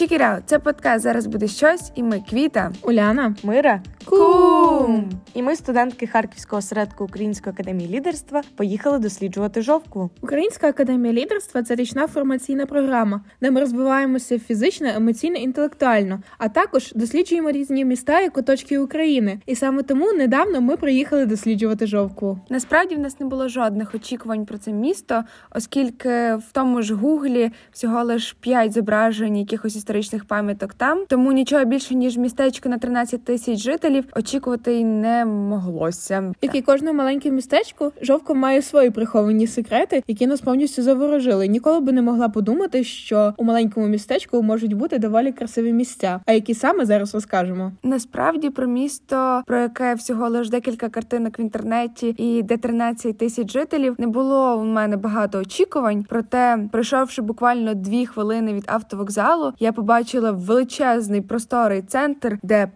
Чікіряу, це подкаст зараз буде щось, і ми Квіта, Уляна, Мира, Кум! І ми, студентки Харківського осередку Української академії лідерства, поїхали досліджувати жовкву. Українська академія лідерства це річна формаційна програма, де ми розвиваємося фізично, емоційно, інтелектуально, а також досліджуємо різні міста і куточки України. І саме тому недавно ми приїхали досліджувати жовкву. Насправді в нас не було жодних очікувань про це місто, оскільки в тому ж гуглі всього лиш 5 зображень якихось історичних пам'яток там, тому нічого більше ніж містечко на 13 тисяч жителів очікувати й не моглося. Як і кожне маленьке містечко, жовка має свої приховані секрети, які нас повністю заворожили. Ніколи би не могла подумати, що у маленькому містечку можуть бути доволі красиві місця. А які саме зараз розкажемо? Насправді про місто, про яке всього лиш декілька картинок в інтернеті, і де 13 тисяч жителів, не було у мене багато очікувань. Проте, пройшовши буквально дві хвилини від автовокзалу, я побачила величезний просторий центр, де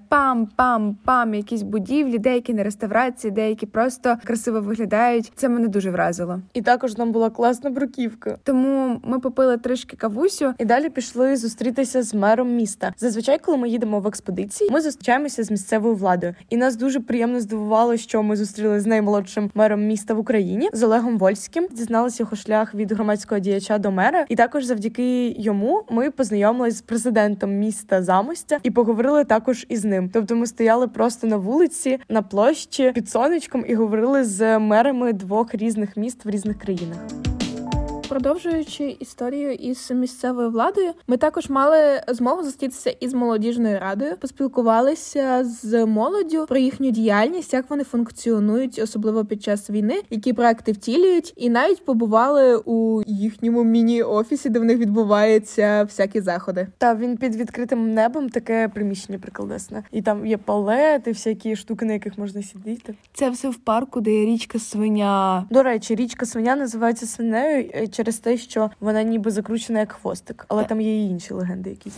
пам-пам-пам якісь будівлі, деякі на реставрації, деякі просто красиво виглядають. Це мене дуже вразило. І також там була класна бруківка. Тому ми попили трішки кавусю. І далі пішли зустрітися з мером міста. Зазвичай, коли ми їдемо в експедиції, ми зустрічаємося з місцевою владою. І нас дуже приємно здивувало, що ми зустріли з наймолодшим мером міста в Україні з Олегом Вольським. Дізналися його шлях від громадського діяча до мера. І також завдяки йому ми познайомились з президентом міста Замостя і поговорили також із ним. Тобто, ми стояли просто на вулиці, на площі під сонечком і говорили з мерами двох різних міст в різних країнах. Продовжуючи історію із місцевою владою, ми також мали змогу зустрітися із молодіжною радою, поспілкувалися з молоддю про їхню діяльність, як вони функціонують, особливо під час війни, які проекти втілюють, і навіть побували у їхньому міні-офісі, де в них відбуваються всякі заходи. Та він під відкритим небом таке приміщення прикладесне, і там є палети, всякі штуки, на яких можна сидіти. Це все в парку, де є річка свиня. До речі, річка свиня називається свинею е, через те, що вона ніби закручена як хвостик, але там є і інші легенди якісь.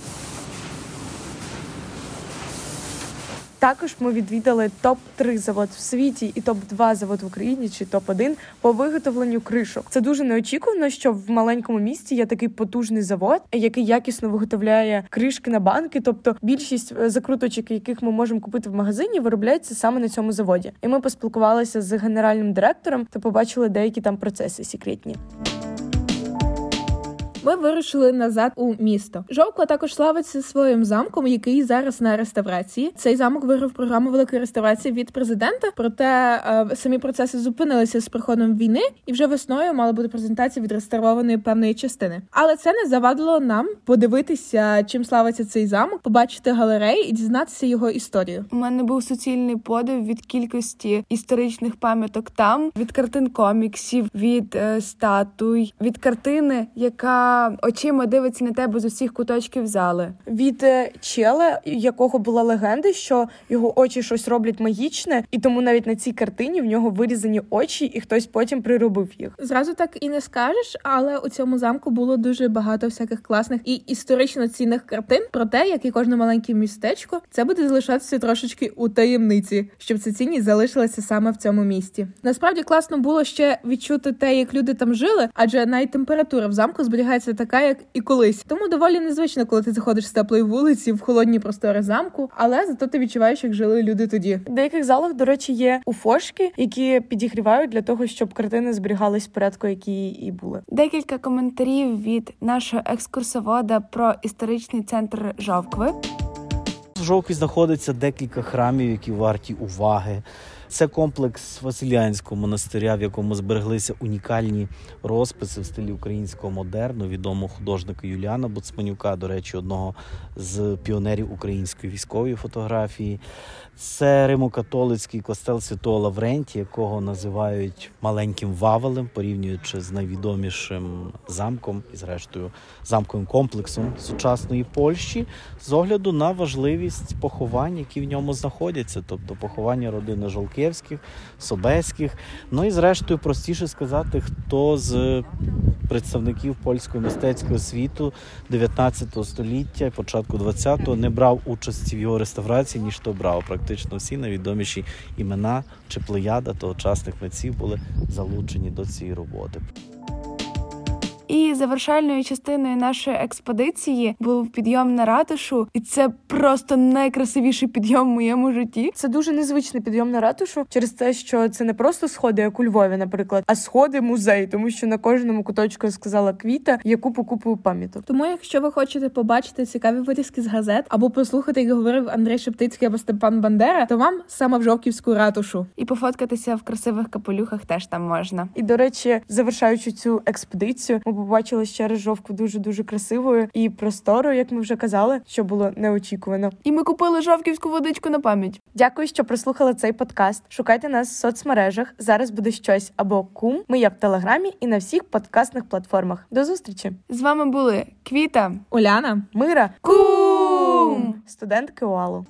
Також ми відвідали топ 3 завод в світі і топ 2 завод в Україні чи топ 1 по виготовленню кришок. Це дуже неочікувано, що в маленькому місті є такий потужний завод, який якісно виготовляє кришки на банки. Тобто більшість е, закруточок, яких ми можемо купити в магазині, виробляється саме на цьому заводі. І ми поспілкувалися з генеральним директором та побачили деякі там процеси секретні. Ми вирушили назад у місто. Жовква також славиться своїм замком, який зараз на реставрації. Цей замок виграв програму великої реставрації від президента. Проте е, самі процеси зупинилися з приходом війни, і вже весною мала бути презентація відреставрованої певної частини. Але це не завадило нам подивитися, чим славиться цей замок, побачити галереї і дізнатися його історію. У мене був суцільний подив від кількості історичних пам'яток там, від картин коміксів, від е, статуй, від картини, яка очима дивиться на тебе з усіх куточків зали. Від е, чела, якого була легенда, що його очі щось роблять магічне, і тому навіть на цій картині в нього вирізані очі, і хтось потім приробив їх. Зразу так і не скажеш, але у цьому замку було дуже багато всяких класних і історично цінних картин. Проте, як і кожне маленьке містечко, це буде залишатися трошечки у таємниці, щоб ця цінність залишилася саме в цьому місті. Насправді класно було ще відчути те, як люди там жили, адже навіть температура в замку зберігається така, як і колись. Тому доволі незвично, коли ти заходиш з теплої вулиці в холодні простори замку, але зато ти відчуваєш, як жили люди тоді. В деяких залах, до речі, є уфошки, які підігрівають для того, щоб картини зберігались в порядку, які і були. Декілька коментарів від нашого екскурсовода про історичний центр Жовкви. В Жовкві знаходиться декілька храмів, які варті уваги. Це комплекс Василянського монастиря, в якому збереглися унікальні розписи в стилі українського модерну, відомого художника Юліана Буцманюка, до речі, одного з піонерів української військової фотографії. Це римокатолицький костел Святого Лаврентія, якого називають маленьким Вавелем, порівнюючи з найвідомішим замком і, зрештою, замковим комплексом сучасної Польщі, з огляду на важливість поховань, які в ньому знаходяться, тобто поховання родини Жолківських, Собеських. Ну і, зрештою, простіше сказати, хто з представників польського мистецького світу 19 століття початку 20-го не брав участі в його реставрації, ніж то брав. Практично всі найвідоміші імена чи плеяда тогочасних митців були залучені до цієї роботи. І завершальною частиною нашої експедиції був підйом на ратушу, і це просто найкрасивіший підйом в моєму житті. Це дуже незвичний підйом на ратушу через те, що це не просто сходи, як у Львові, наприклад, а сходи музей, тому що на кожному куточку я сказала квіта є купу купу пам'яток. Тому, якщо ви хочете побачити цікаві вирізки з газет або послухати, як говорив Андрій Шептицький або Степан Бандера, то вам саме в Жовківську ратушу. І пофоткатися в красивих капелюхах теж там можна. І до речі, завершаючи цю експедицію, ми побачили ще раз жовтку дуже дуже красивою і просторою, як ми вже казали, що було неочікувано. І ми купили жовківську водичку на пам'ять. Дякую, що прослухали цей подкаст. Шукайте нас в соцмережах. Зараз буде щось або кум. Ми є в телеграмі і на всіх подкастних платформах. До зустрічі, З вами були Квіта. Уляна. Мира, Кум! студентки УАЛу.